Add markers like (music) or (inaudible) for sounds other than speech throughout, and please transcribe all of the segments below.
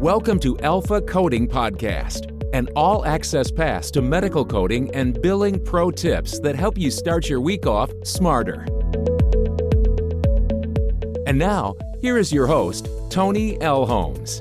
Welcome to Alpha Coding Podcast, an all access pass to medical coding and billing pro tips that help you start your week off smarter. And now, here is your host, Tony L. Holmes.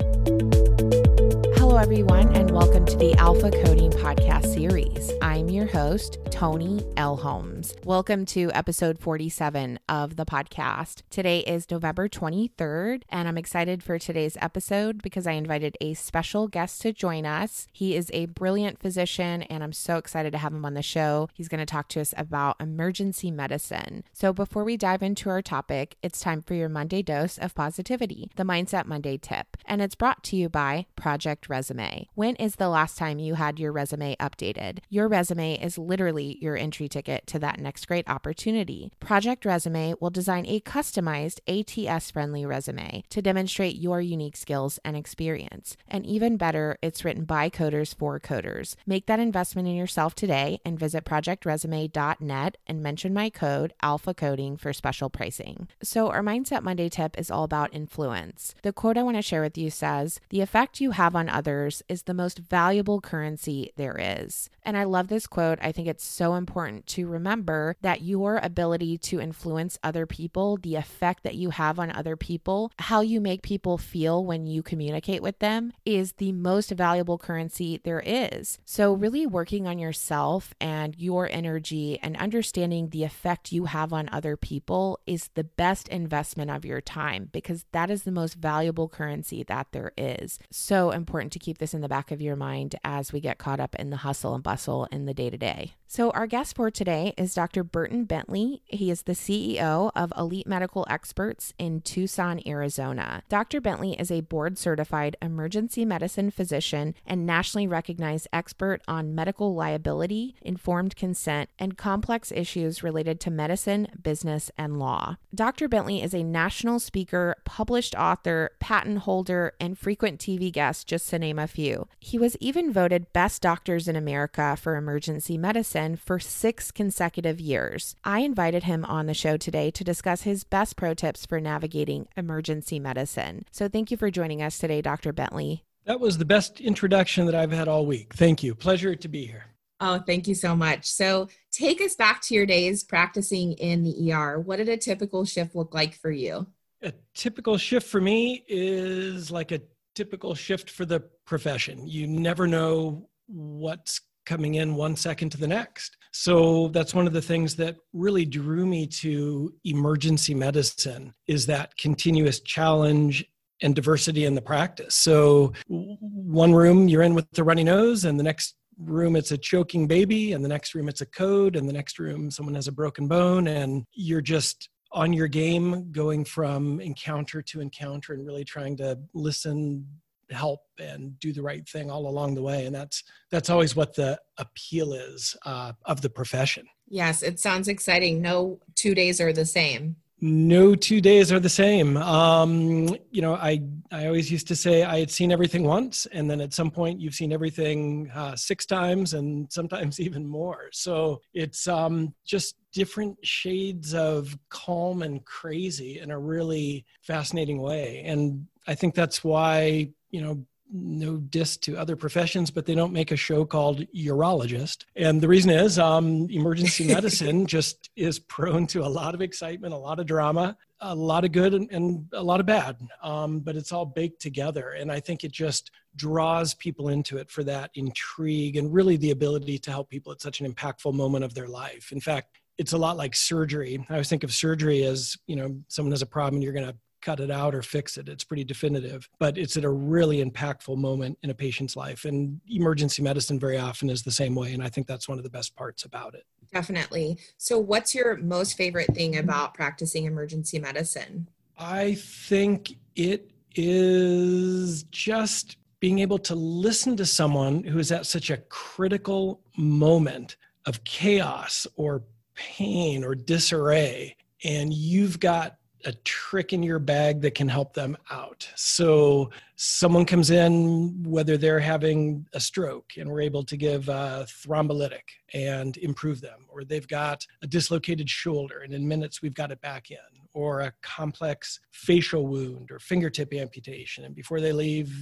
Hello, everyone, and welcome to the Alpha Coding Podcast series. I'm your host, Tony L. Holmes. Welcome to episode 47 of the podcast. Today is November 23rd, and I'm excited for today's episode because I invited a special guest to join us. He is a brilliant physician, and I'm so excited to have him on the show. He's going to talk to us about emergency medicine. So, before we dive into our topic, it's time for your Monday dose of positivity, the Mindset Monday tip, and it's brought to you by Project Resume. When is the last time you had your resume updated? Your resume is literally your entry ticket to that next great opportunity. Project Resume will design a customized ATS friendly resume to demonstrate your unique skills and experience. And even better, it's written by coders for coders. Make that investment in yourself today and visit projectresume.net and mention my code Alpha Coding for special pricing. So, our Mindset Monday tip is all about influence. The quote I want to share with you says, The effect you have on others is the most valuable currency there is. And I love this quote. I think it's so important to remember that your ability to influence other people, the effect that you have on other people, how you make people feel when you communicate with them is the most valuable currency there is. So, really working on yourself and your energy and understanding the effect you have on other people is the best investment of your time because that is the most valuable currency that there is. So important to keep this in the back of your mind as we get caught up in the hustle and bustle in the day to day. So, our guest for today is Dr. Burton Bentley. He is the CEO of Elite Medical Experts in Tucson, Arizona. Dr. Bentley is a board certified emergency medicine physician and nationally recognized expert on medical liability, informed consent, and complex issues related to medicine, business, and law. Dr. Bentley is a national speaker, published author, patent holder, and frequent TV guest, just to name a few. He was even voted Best Doctors in America for Emergency Medicine for six consecutive years. I invited him on the show today to discuss his best pro tips for navigating emergency medicine. So thank you for joining us today, Dr. Bentley. That was the best introduction that I've had all week. Thank you. Pleasure to be here. Oh, thank you so much. So, take us back to your days practicing in the ER. What did a typical shift look like for you? A typical shift for me is like a typical shift for the profession. You never know what's coming in one second to the next. So that's one of the things that really drew me to emergency medicine is that continuous challenge and diversity in the practice. So one room you're in with the runny nose and the next room it's a choking baby and the next room it's a code and the next room someone has a broken bone and you're just on your game going from encounter to encounter and really trying to listen help and do the right thing all along the way. And that's that's always what the appeal is uh, of the profession. Yes it sounds exciting. No two days are the same. No two days are the same. Um, you know i i always used to say i had seen everything once and then at some point you've seen everything uh, six times and sometimes (laughs) even more. So it's um, just different shades of calm and crazy in a really fascinating way. And i think that's why you know, no diss to other professions, but they don't make a show called Urologist. And the reason is um, emergency (laughs) medicine just is prone to a lot of excitement, a lot of drama, a lot of good and, and a lot of bad. Um, but it's all baked together. And I think it just draws people into it for that intrigue and really the ability to help people at such an impactful moment of their life. In fact, it's a lot like surgery. I always think of surgery as, you know, someone has a problem and you're going to cut it out or fix it. It's pretty definitive, but it's at a really impactful moment in a patient's life. And emergency medicine very often is the same way. And I think that's one of the best parts about it. Definitely. So, what's your most favorite thing about practicing emergency medicine? I think it is just being able to listen to someone who is at such a critical moment of chaos or pain or disarray and you've got a trick in your bag that can help them out. So someone comes in, whether they're having a stroke, and we're able to give a thrombolytic and improve them, or they've got a dislocated shoulder, and in minutes we've got it back in, or a complex facial wound or fingertip amputation. And before they leave,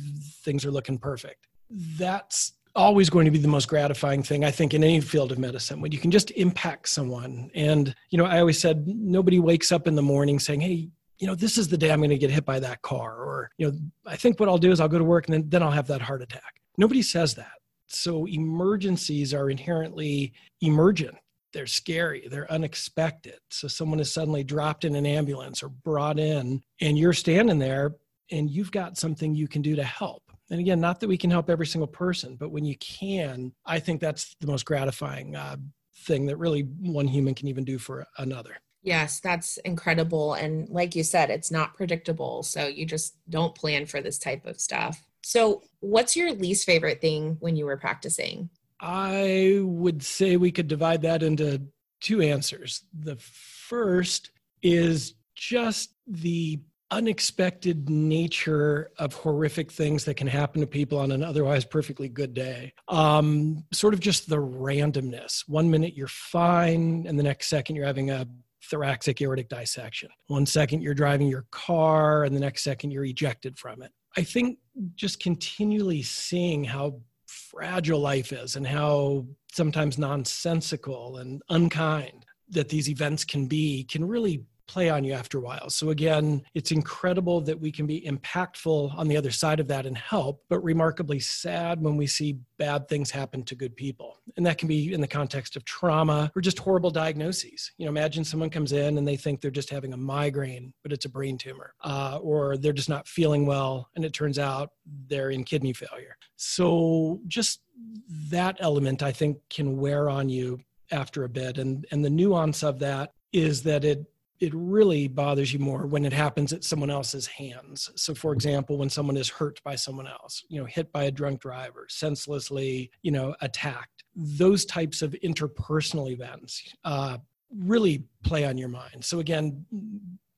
things are looking perfect. That's always going to be the most gratifying thing i think in any field of medicine when you can just impact someone. And you know i always said nobody wakes up in the morning saying hey you know this is the day i'm going to get hit by that car or you know i think what i'll do is i'll go to work and then, then i'll have that heart attack. Nobody says that. So emergencies are inherently emergent. They're scary. They're unexpected. So someone is suddenly dropped in an ambulance or brought in and you're standing there and you've got something you can do to help and again not that we can help every single person but when you can i think that's the most gratifying uh, thing that really one human can even do for another Yes, that's incredible. And like you said, it's not predictable. So you just don't plan for this type of stuff. So, what's your least favorite thing when you were practicing? I would say we could divide that into two answers. The first is just the unexpected nature of horrific things that can happen to people on an otherwise perfectly good day. Um, sort of just the randomness. One minute you're fine, and the next second you're having a thoracic aortic dissection. One second you're driving your car, and the next second you're ejected from it. I think just continually seeing how fragile life is and how sometimes nonsensical and unkind that these events can be can really play on you after a while. So again, it's incredible that we can be impactful on the other side of that and help, but remarkably sad when we see bad things happen to good people. And that can be in the context of trauma or just horrible diagnoses. You know, imagine someone comes in and they think they're just having a migraine, but it's a brain tumor, uh, or they're just not feeling well, and it turns out they're in kidney failure. So just that element, I think, can wear on you after a bit. And, and the nuance of that is that it it really bothers you more when it happens at someone else's hands. So, for example, when someone is hurt by someone else, you know, hit by a drunk driver, senselessly, you know, attacked, those types of interpersonal events uh, really play on your mind. So, again,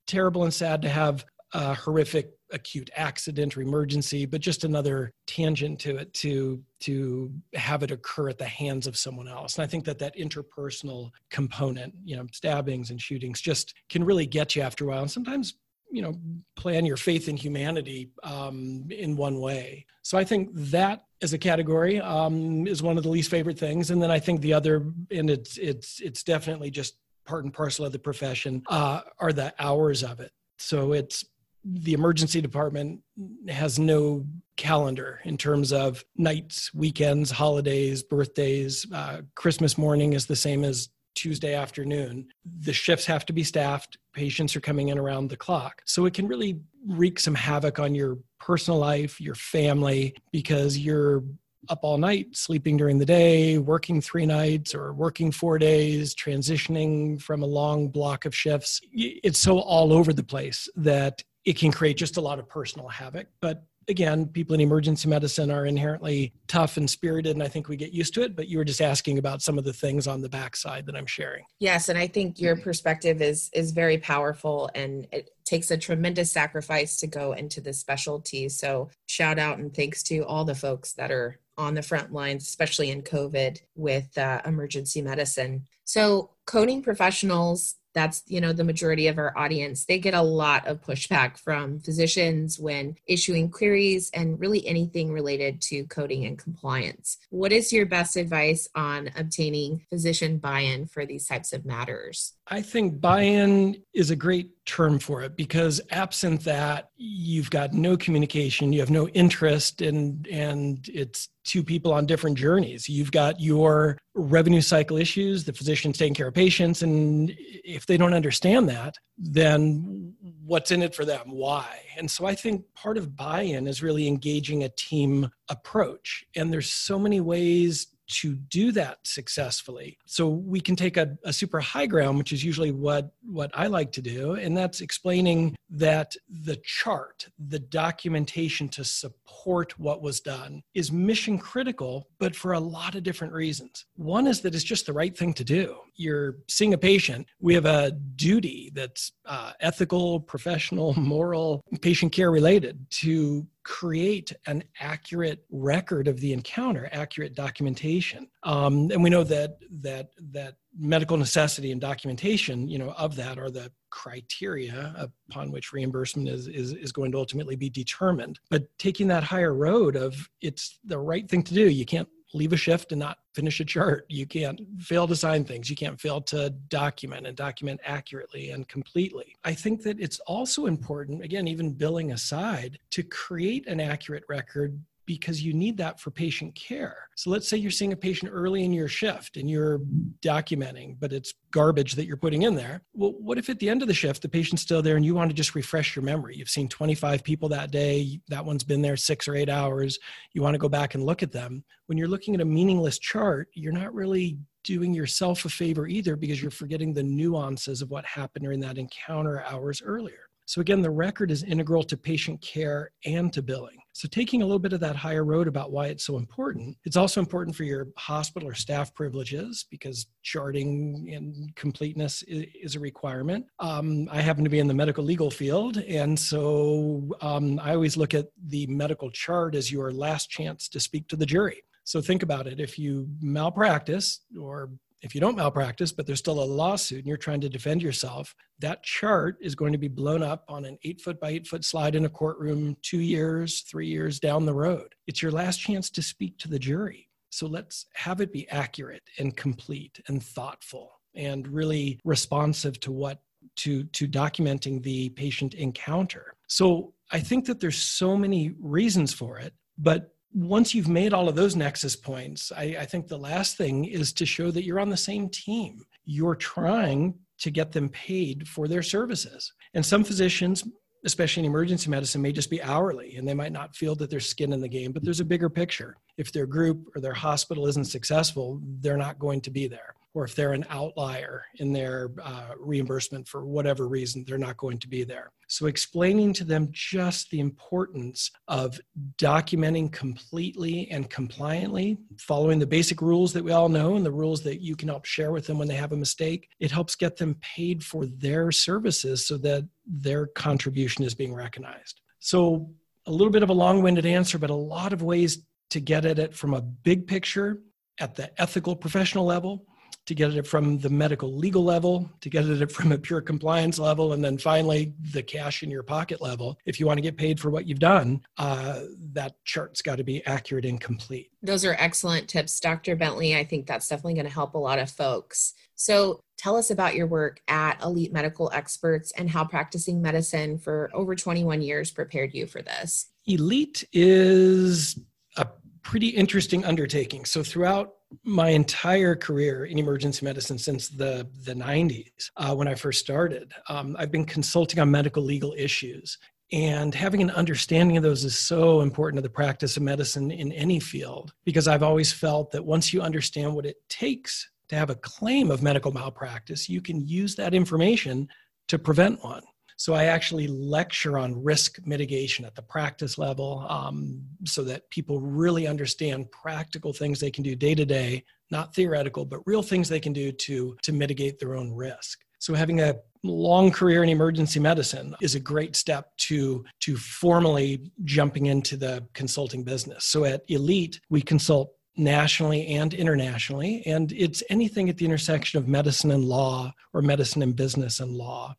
terrible and sad to have a horrific acute accident or emergency, but just another tangent to it to to have it occur at the hands of someone else. And I think that that interpersonal component, you know, stabbings and shootings, just can really get you after a while. And sometimes you know plan your faith in humanity um, in one way so i think that as a category um, is one of the least favorite things and then i think the other and it's it's it's definitely just part and parcel of the profession uh, are the hours of it so it's the emergency department has no calendar in terms of nights, weekends, holidays, birthdays. Uh, Christmas morning is the same as Tuesday afternoon. The shifts have to be staffed. Patients are coming in around the clock. So it can really wreak some havoc on your personal life, your family, because you're up all night, sleeping during the day, working three nights or working four days, transitioning from a long block of shifts. It's so all over the place that it can create just a lot of personal havoc. But again, people in emergency medicine are inherently tough and spirited, and I think we get used to it. But you were just asking about some of the things on the backside that I'm sharing. Yes, and I think your perspective is is very powerful, and it takes a tremendous sacrifice to go into this specialty. So shout out and thanks to all the folks that are on the front lines, especially in COVID with uh, emergency medicine. So coding professionals that's you know the majority of our audience they get a lot of pushback from physicians when issuing queries and really anything related to coding and compliance. What is your best advice on obtaining physician buy-in for these types of matters? I think buy-in is a great term for it because absent that you've got no communication you have no interest and and it's two people on different journeys. You've got your revenue cycle issues the physician's taking care of patients and if they don't understand that then what's in it for them? Why? And so i think part of buy-in is really engaging a team approach and there's so many ways to do that successfully. So we can take a, a, super high ground, which is usually what, what I like to do, and that's explaining that the chart, the documentation to support what was done is mission critical, but for a lot of different reasons. One is that it's just the right thing to do. You're seeing a patient, we have a duty that's uh, ethical, professional, moral, patient care related to create an accurate record of the encounter, accurate documentation. Um, and we know that that that medical necessity and documentation, you know, of that are the criteria upon which reimbursement is, is is going to ultimately be determined. But taking that higher road of it's the right thing to do. You can't leave a shift and not finish a chart. You can't fail to sign things. You can't fail to document and document accurately and completely. I think that it's also important, again, even billing aside, to create an accurate record because you need that for patient care. So let's say you're seeing a patient early in your shift and you're documenting, but it's garbage that you're putting in there. Well, what if at the end of the shift, the patient's still there and you want to just refresh your memory? You've seen 25 people that day, that one's been there six or eight hours. You want to go back and look at them. When you're looking at a meaningless chart, you're not really doing yourself a favor either because you're forgetting the nuances of what happened during that encounter hours earlier. So, again, the record is integral to patient care and to billing. So, taking a little bit of that higher road about why it's so important, it's also important for your hospital or staff privileges because charting and completeness is a requirement. Um, I happen to be in the medical legal field, and so um, I always look at the medical chart as your last chance to speak to the jury. So, think about it if you malpractice or if you don't malpractice, but there's still a lawsuit and you're trying to defend yourself, that chart is going to be blown up on an eight foot by eight foot slide in a courtroom two years, three years down the road. It's your last chance to speak to the jury. So let's have it be accurate and complete and thoughtful and really responsive to what to to documenting the patient encounter. So I think that there's so many reasons for it, but once you've made all of those nexus points, I, I, think the last thing is to show that you're on the same team. You're trying to get them paid for their services. And some physicians, especially in emergency medicine, may just be hourly and they might not feel that there's skin in the game, but there's a bigger picture. If their group or their hospital isn't successful, they're not going to be there or if they're an outlier in their uh, reimbursement for whatever reason, they're not going to be there. So, explaining to them just the importance of documenting completely and compliantly, following the basic rules that we all know and the rules that you can help share with them when they have a mistake, it helps get them paid for their services so that their contribution is being recognized. So, a little bit of a long winded answer, but a lot of ways to get at it from a big picture at the ethical professional level to get it from the medical legal level, to get it from a pure compliance level, and then finally the cash in your pocket level. If you want to get paid for what you've done, uh, that chart's got to be accurate and complete. Those are excellent tips, Dr. Bentley. I think that's definitely going to help a lot of folks. So, tell us about your work at Elite Medical Experts and how practicing medicine for over 21 years prepared you for this. Elite is a pretty interesting undertaking. So, throughout my entire career in emergency medicine since the, the 90s uh, when I first started. Um, I've been consulting on medical legal issues. And having an understanding of those is so important to the practice of medicine in any field because I've always felt that once you understand what it takes to have a claim of medical malpractice, you can use that information to prevent one. So I actually lecture on risk mitigation at the practice level um, so that people really understand practical things they can do day to day, not theoretical, but real things they can do to, to mitigate their own risk. So having a long career in emergency medicine is a great step to to formally jumping into the consulting business. So at Elite, we consult nationally and internationally. And it's anything at the intersection of medicine and law or medicine and business and law.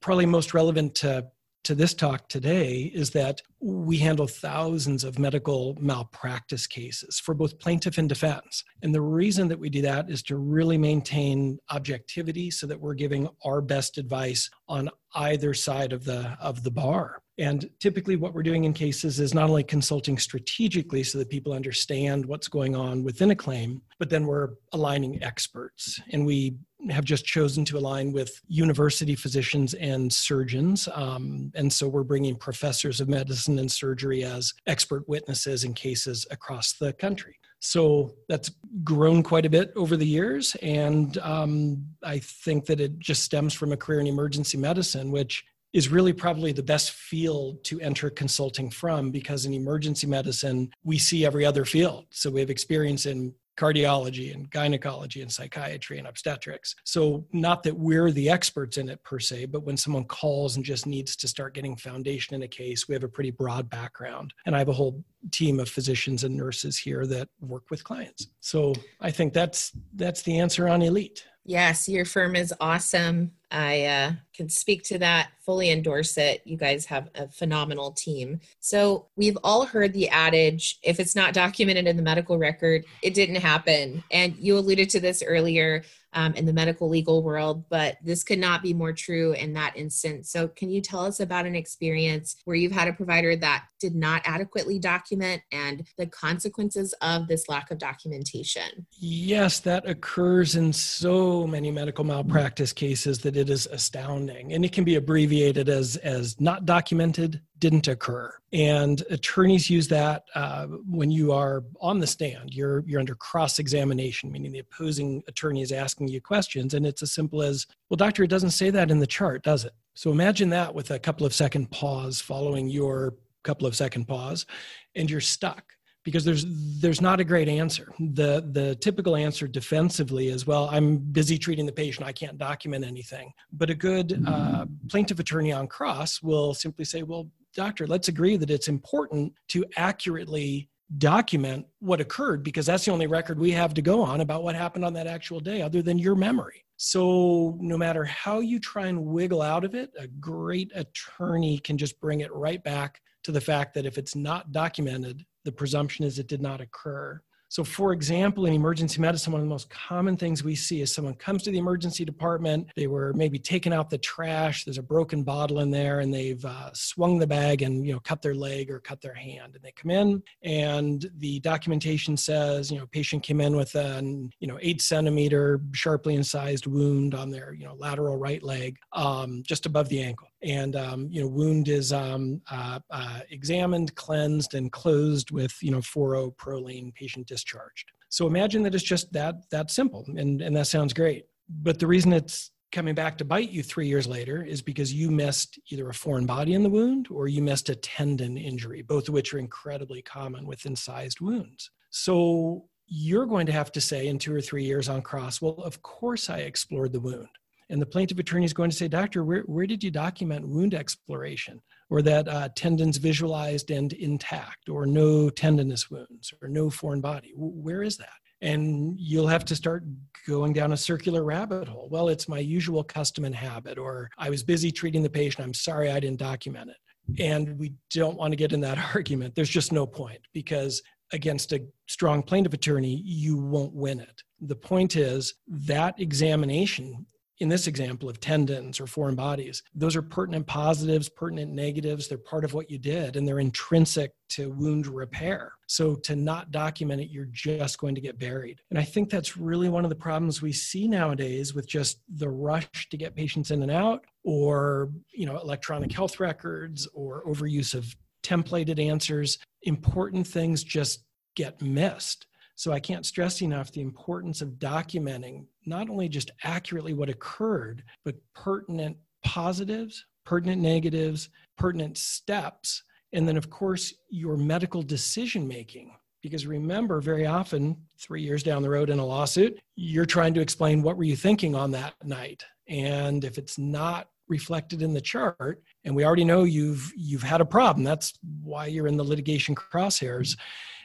Probably most relevant to to this talk today is that we handle thousands of medical malpractice cases for both plaintiff and defense. And the reason that we do that is to really maintain objectivity so that we're giving our best advice on either side of the of the bar. And typically what we're doing in cases is not only consulting strategically so that people understand what's going on within a claim, but then we're aligning experts. And we have just chosen to align with university physicians and surgeons. Um, and so we're bringing professors of medicine and surgery as expert witnesses in cases across the country. So that's grown quite a bit over the years. And um, I think that it just stems from a career in emergency medicine, which is really probably the best field to enter consulting from because in emergency medicine, we see every other field. So we have experience in cardiology and gynecology and psychiatry and obstetrics. So, not that we're the experts in it per se, but when someone calls and just needs to start getting foundation in a case, we have a pretty broad background. And I have a whole team of physicians and nurses here that work with clients. So, I think that's that's the answer on elite. Yes, your firm is awesome. I uh, can speak to that, fully endorse it. You guys have a phenomenal team. So, we've all heard the adage if it's not documented in the medical record, it didn't happen. And you alluded to this earlier um, in the medical legal world, but this could not be more true in that instance. So, can you tell us about an experience where you've had a provider that did not adequately document and the consequences of this lack of documentation? Yes, that occurs in so many medical malpractice cases that it is astounding. And it can be abbreviated as, as not documented, didn't occur. And attorneys use that uh, when you are on the stand. You're you're under cross examination, meaning the opposing attorney is asking you questions, and it's as simple as, "Well, doctor, it doesn't say that in the chart, does it?" So imagine that with a couple of second pause following your couple of second pause, and you're stuck because there's there's not a great answer. The the typical answer defensively is, well, I'm busy treating the patient, I can't document anything. But a good uh, plaintiff attorney on cross will simply say, well, doctor, let's agree that it's important to accurately document what occurred because that's the only record we have to go on about what happened on that actual day other than your memory. So, no matter how you try and wiggle out of it, a great attorney can just bring it right back to the fact that if it's not documented, the presumption is it did not occur. So, for example, in emergency medicine, one of the most common things we see is someone comes to the emergency department, they were maybe taking out the trash, there's a broken bottle in there, and they've uh, swung the bag and you know cut their leg or cut their hand. And they come in, and the documentation says, you know, patient came in with an you know eight centimeter sharply incised wound on their you know lateral right leg, um, just above the ankle and um, you know wound is um, uh, uh, examined cleansed and closed with you know 4-0 Prolene patient discharged. So imagine that it's just that that simple and and that sounds great. But the reason it's coming back to bite you three years later is because you missed either a foreign body in the wound or you missed a tendon injury both of which are incredibly common with incised wounds. So you're going to have to say in two or three years on cross well of course i explored the wound and the plaintiff attorney is going to say, Doctor, where, where did you document wound exploration? Or that uh, tendons visualized and intact, or no tendinous wounds, or no foreign body? Where is that? And you'll have to start going down a circular rabbit hole. Well, it's my usual custom and habit, or I was busy treating the patient. I'm sorry I didn't document it. And we don't want to get in that (laughs) argument. There's just no point because against a strong plaintiff attorney, you won't win it. The point is that examination in this example of tendons or foreign bodies, those are pertinent positives, pertinent negatives. They're part of what you did and they're intrinsic to wound repair. So to not document it, you're just going to get buried. And I think that's really one of the problems we see nowadays with just the rush to get patients in and out or, you know, electronic health records or overuse of templated answers. Important things just get missed. So I can't stress enough the importance of documenting not only just accurately what occurred, but pertinent positives, pertinent negatives, pertinent steps, and then, of course, your medical decision making. Because remember, very often, three years down the road in a lawsuit, you're trying to explain what were you thinking on that night. And if it's not reflected in the chart, and we already know you've you've had a problem, that's why you're in the litigation crosshairs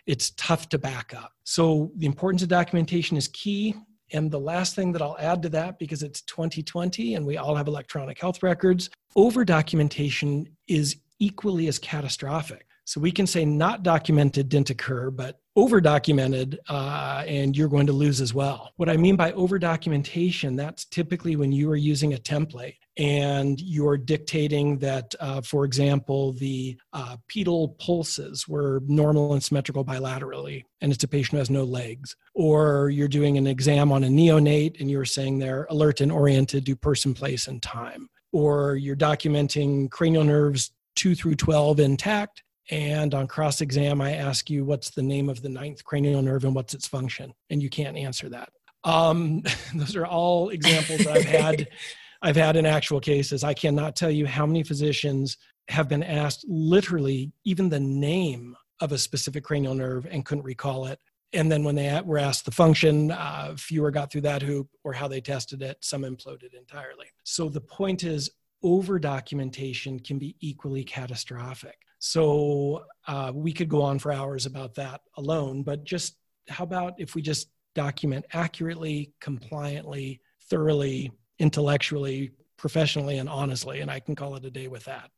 it's tough to back up. So the importance of documentation is key. And the last thing that I'll add to that, because it's 2020 and we all have electronic health records, over documentation is equally as catastrophic. So we can say not documented didn't occur, but over documented uh, and you're going to lose as well. What I mean by over documentation, that's typically when you are using a template and you're dictating that, uh, for example, the uh, pedal pulses were normal and symmetrical bilaterally, and it's a patient who has no legs. Or you're doing an exam on a neonate and you're saying they're alert and oriented to person, place, and time. Or you're documenting cranial nerves 2 through 12 intact. And on cross exam, I ask you what's the name of the ninth cranial nerve and what's its function. And you can't answer that. Um, (laughs) those are all examples that I've had (laughs) I've had in actual cases. I cannot tell you how many physicians have been asked literally even the name of a specific cranial nerve and couldn't recall it. and then when they were asked the function, uh, fewer got through that hoop or how they tested it. Some imploded entirely. So the point is, over documentation can be equally catastrophic. So uh, we could go on for hours about that alone, but just how about if we just document accurately, compliantly, thoroughly, intellectually, professionally, and honestly? And I can call it a day with that.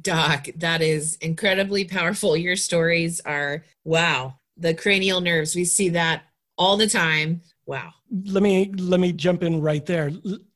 Doc, that is incredibly powerful. Your stories are wow. The cranial nerves, we see that all the time. Wow. Let me let me jump in right there.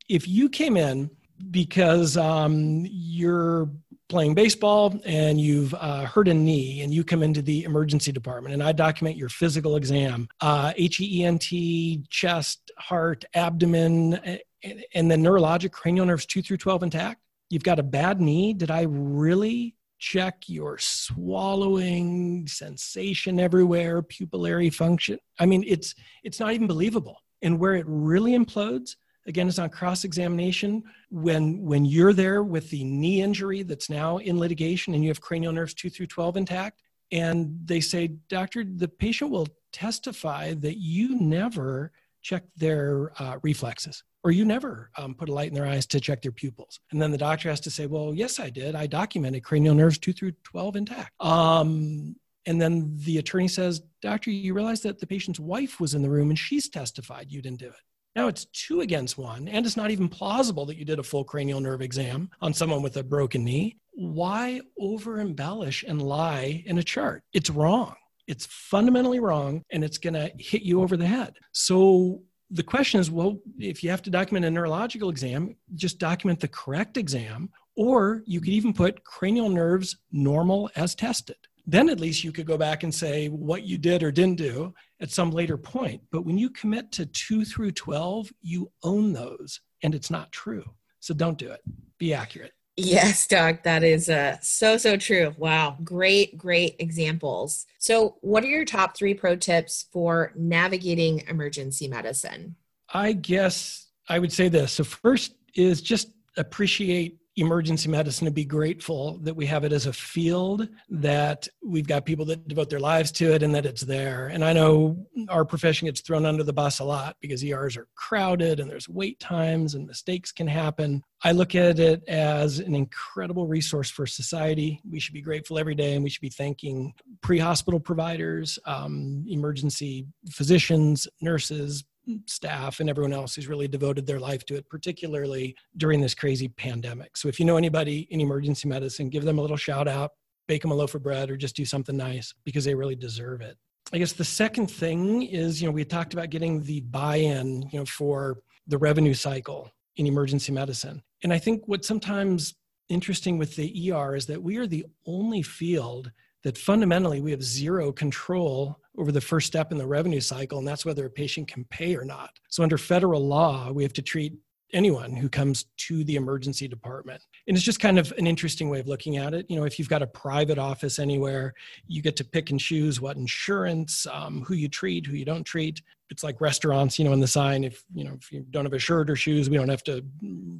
If you came in because um, you're playing baseball and you've uh, hurt a knee and you come into the emergency department and I document your physical exam, uh, H-E-E-N-T, chest, heart, abdomen, and the neurologic cranial nerves 2 through 12 intact. You've got a bad knee. Did I really check your swallowing sensation everywhere, pupillary function? I mean, it's it's not even believable. And where it really implodes – again it's on cross-examination when when you're there with the knee injury that's now in litigation and you have cranial nerves 2 through 12 intact and they say doctor the patient will testify that you never checked their uh, reflexes or you never um, put a light in their eyes to check their pupils and then the doctor has to say well yes i did i documented cranial nerves 2 through 12 intact um, and then the attorney says doctor you realize that the patient's wife was in the room and she's testified you didn't do it now it's two against one, and it's not even plausible that you did a full cranial nerve exam on someone with a broken knee. Why over embellish and lie in a chart? It's wrong. It's fundamentally wrong, and it's going to hit you over the head. So the question is well, if you have to document a neurological exam, just document the correct exam, or you could even put cranial nerves normal as tested then at least you could go back and say what you did or didn't do at some later point. But when you commit to two through 12, you own those and it's not true. So don't do it. Be accurate. Yes, Doc, that is uh, so, so true. Wow. Great, great examples. So, what are your top three pro tips for navigating emergency medicine? I guess I would say this. So, first is just appreciate emergency medicine to be grateful that we have it as a field, that we've got people that devote their lives to it and that it's there. And I know our profession gets thrown under the bus a lot because ERs are crowded and there's wait times and mistakes can happen. I look at it as an incredible resource for society. We should be grateful every day and we should be thanking pre hospital providers, um, emergency physicians, nurses, staff and everyone else who's really devoted their life to it, particularly during this crazy pandemic. So if you know anybody in emergency medicine, give them a little shout out, bake them a loaf of bread, or just do something nice because they really deserve it. I guess the second thing is, you know, we talked about getting the buy-in, you know, for the revenue cycle in emergency medicine. And I think what's sometimes interesting with the ER is that we are the only field that fundamentally we have zero control over the first step in the revenue cycle, and that's whether a patient can pay or not. So, under federal law, we have to treat anyone who comes to the emergency department. And it's just kind of an interesting way of looking at it. You know, if you've got a private office anywhere, you get to pick and choose what insurance, um, who you treat, who you don't treat. It's like restaurants, you know, in the sign, if, you know, if you don't have a shirt or shoes, we don't have to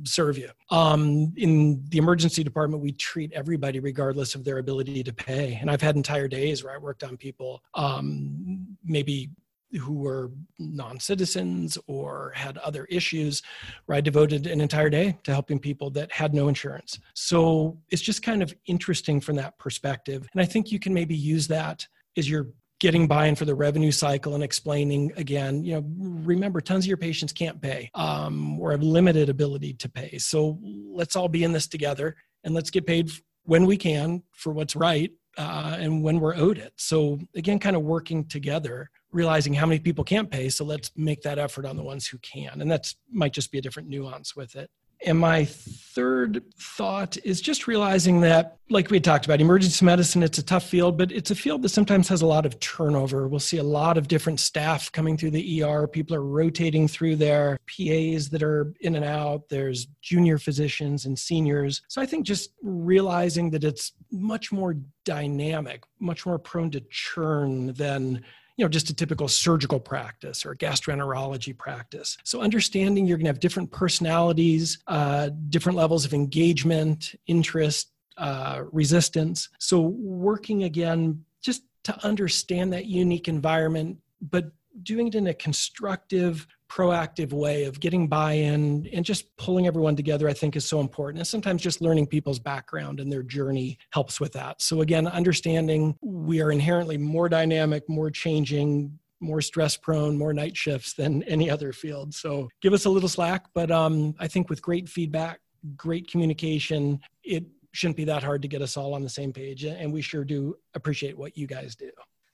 serve you. Um, in the emergency department, we treat everybody regardless of their ability to pay. And I've had entire days where I worked on people, um, maybe who were non-citizens or had other issues where i devoted an entire day to helping people that had no insurance so it's just kind of interesting from that perspective and i think you can maybe use that as you're getting buy-in for the revenue cycle and explaining again you know remember tons of your patients can't pay um, or have limited ability to pay. So let's all be in this together and let's get paid when we can for what's right uh, and when we're owed it. So again kind of working together realizing how many people can't pay. So let's make that effort on the ones who can. And that's might just be a different nuance with it and my third thought is just realizing that, like we talked about, emergency medicine, it's a tough field, but it's a field that sometimes has a lot of turnover. We'll see a lot of different staff coming through the ER. People are rotating through their PAs that are in and out. There's junior physicians and seniors. So I think just realizing that it's much more dynamic, much more prone to churn than you know just a typical surgical practice or gastroenterology practice. So understanding you're going to have different personalities uh, different levels of engagement interest uh, resistance. So working again just to understand that unique environment but doing it in a constructive, proactive way of getting buy in and just pulling everyone together, I think is so important. And sometimes just learning people's background and their journey helps with that. So, again, understanding we are inherently more dynamic, more changing, more stress prone, more night shifts than any other field. So, give us a little slack. But um, I think with great feedback, great communication, it shouldn't be that hard to get us all on the same page. And we sure do appreciate what you guys do.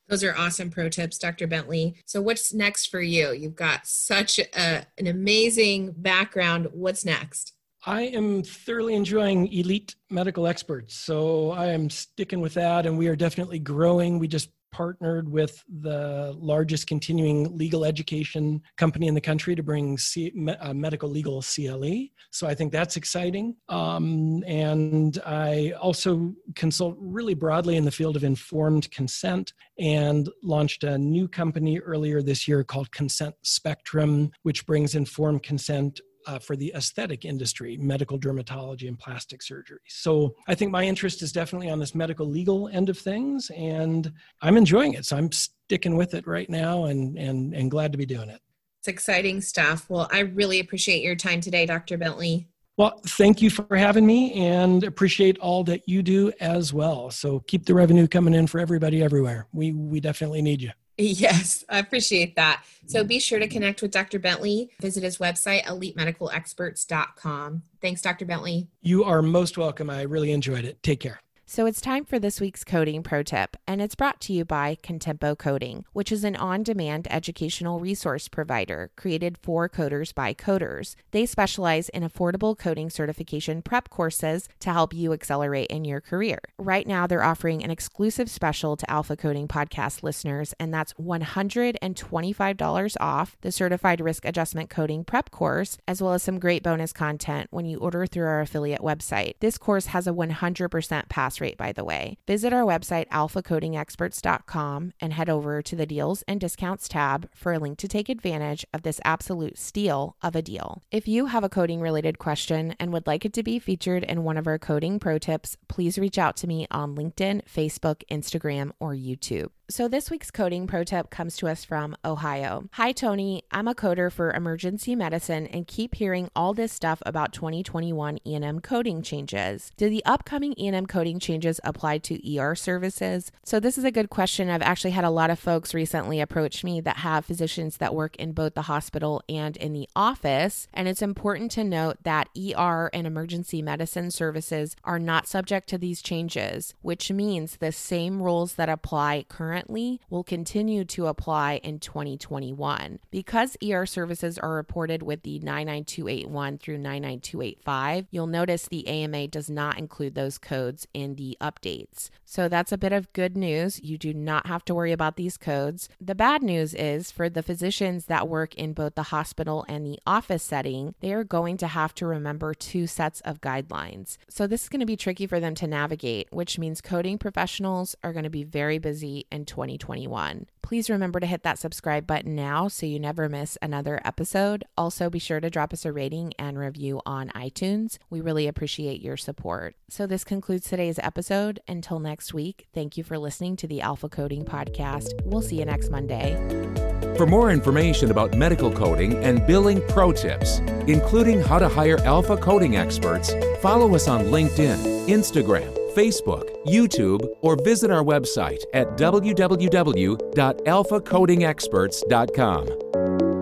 Those are awesome pro tips, Dr. Bentley. So, what's next for you? You've got such a, an amazing background. What's next? I am thoroughly enjoying elite medical experts. So, I am sticking with that, and we are definitely growing. We just partnered with the largest continuing legal education company in the country to bring C- uh, medical legal CLE. So I think that's exciting. Um, and I also consult really broadly in the field of informed consent and launched a new company earlier this year called Consent Spectrum, which brings informed consent uh, for the aesthetic industry, medical dermatology and plastic surgery. So I think my interest is definitely on this medical legal end of things, and I'm enjoying it. So I'm sticking with it right now, and and and glad to be doing it. It's exciting stuff. Well, I really appreciate your time today, Dr. Bentley. Well, thank you for having me and appreciate all that you do as well. So keep the revenue coming in for everybody everywhere. We we definitely need you. Yes, I appreciate that. So mm-hmm. be sure to connect with Dr. Bentley. Visit his website, elitemedicalexperts.com. Thanks, Dr. Bentley. You are most welcome. I really enjoyed it. Take care. So it's time for this week's coding pro tip, and it's brought to you by Contempo Coding, which is an on demand educational resource provider created for coders by coders. They specialize in affordable coding certification prep courses to help you accelerate in your career. Right now, they're offering an exclusive special to Alpha Coding podcast listeners, and that's $125 off the Certified Risk Adjustment Coding Prep course, as well as some great bonus content when you order through our affiliate website. This course has a 100% pass pass rate, by the way. Visit our website, alphacodingexperts.com, and head over to the Deals and Discounts tab for a link to take advantage of this absolute steal of a deal. If you have a coding related question and would like it to be featured in one of our coding pro tips, please reach out to me on LinkedIn, Facebook, Instagram, or YouTube. So, this week's coding pro tip comes to us from Ohio. Hi, Tony. I'm a coder for emergency medicine and keep hearing all this stuff about 2021 E&M coding changes. Do the upcoming E&M coding changes apply to ER services? So, this is a good question. I've actually had a lot of folks recently approach me that have physicians that work in both the hospital and in the office. And it's important to note that ER and emergency medicine services are not subject to these changes, which means the same rules that apply currently currently will continue to apply in 2021. Because ER services are reported with the 99281 through 99285, you'll notice the AMA does not include those codes in the updates. So that's a bit of good news. You do not have to worry about these codes. The bad news is for the physicians that work in both the hospital and the office setting, they are going to have to remember two sets of guidelines. So this is going to be tricky for them to navigate, which means coding professionals are going to be very busy and 2021. Please remember to hit that subscribe button now so you never miss another episode. Also, be sure to drop us a rating and review on iTunes. We really appreciate your support. So, this concludes today's episode. Until next week, thank you for listening to the Alpha Coding Podcast. We'll see you next Monday. For more information about medical coding and billing pro tips, including how to hire alpha coding experts, follow us on LinkedIn, Instagram, Facebook, YouTube, or visit our website at www.alphacodingexperts.com.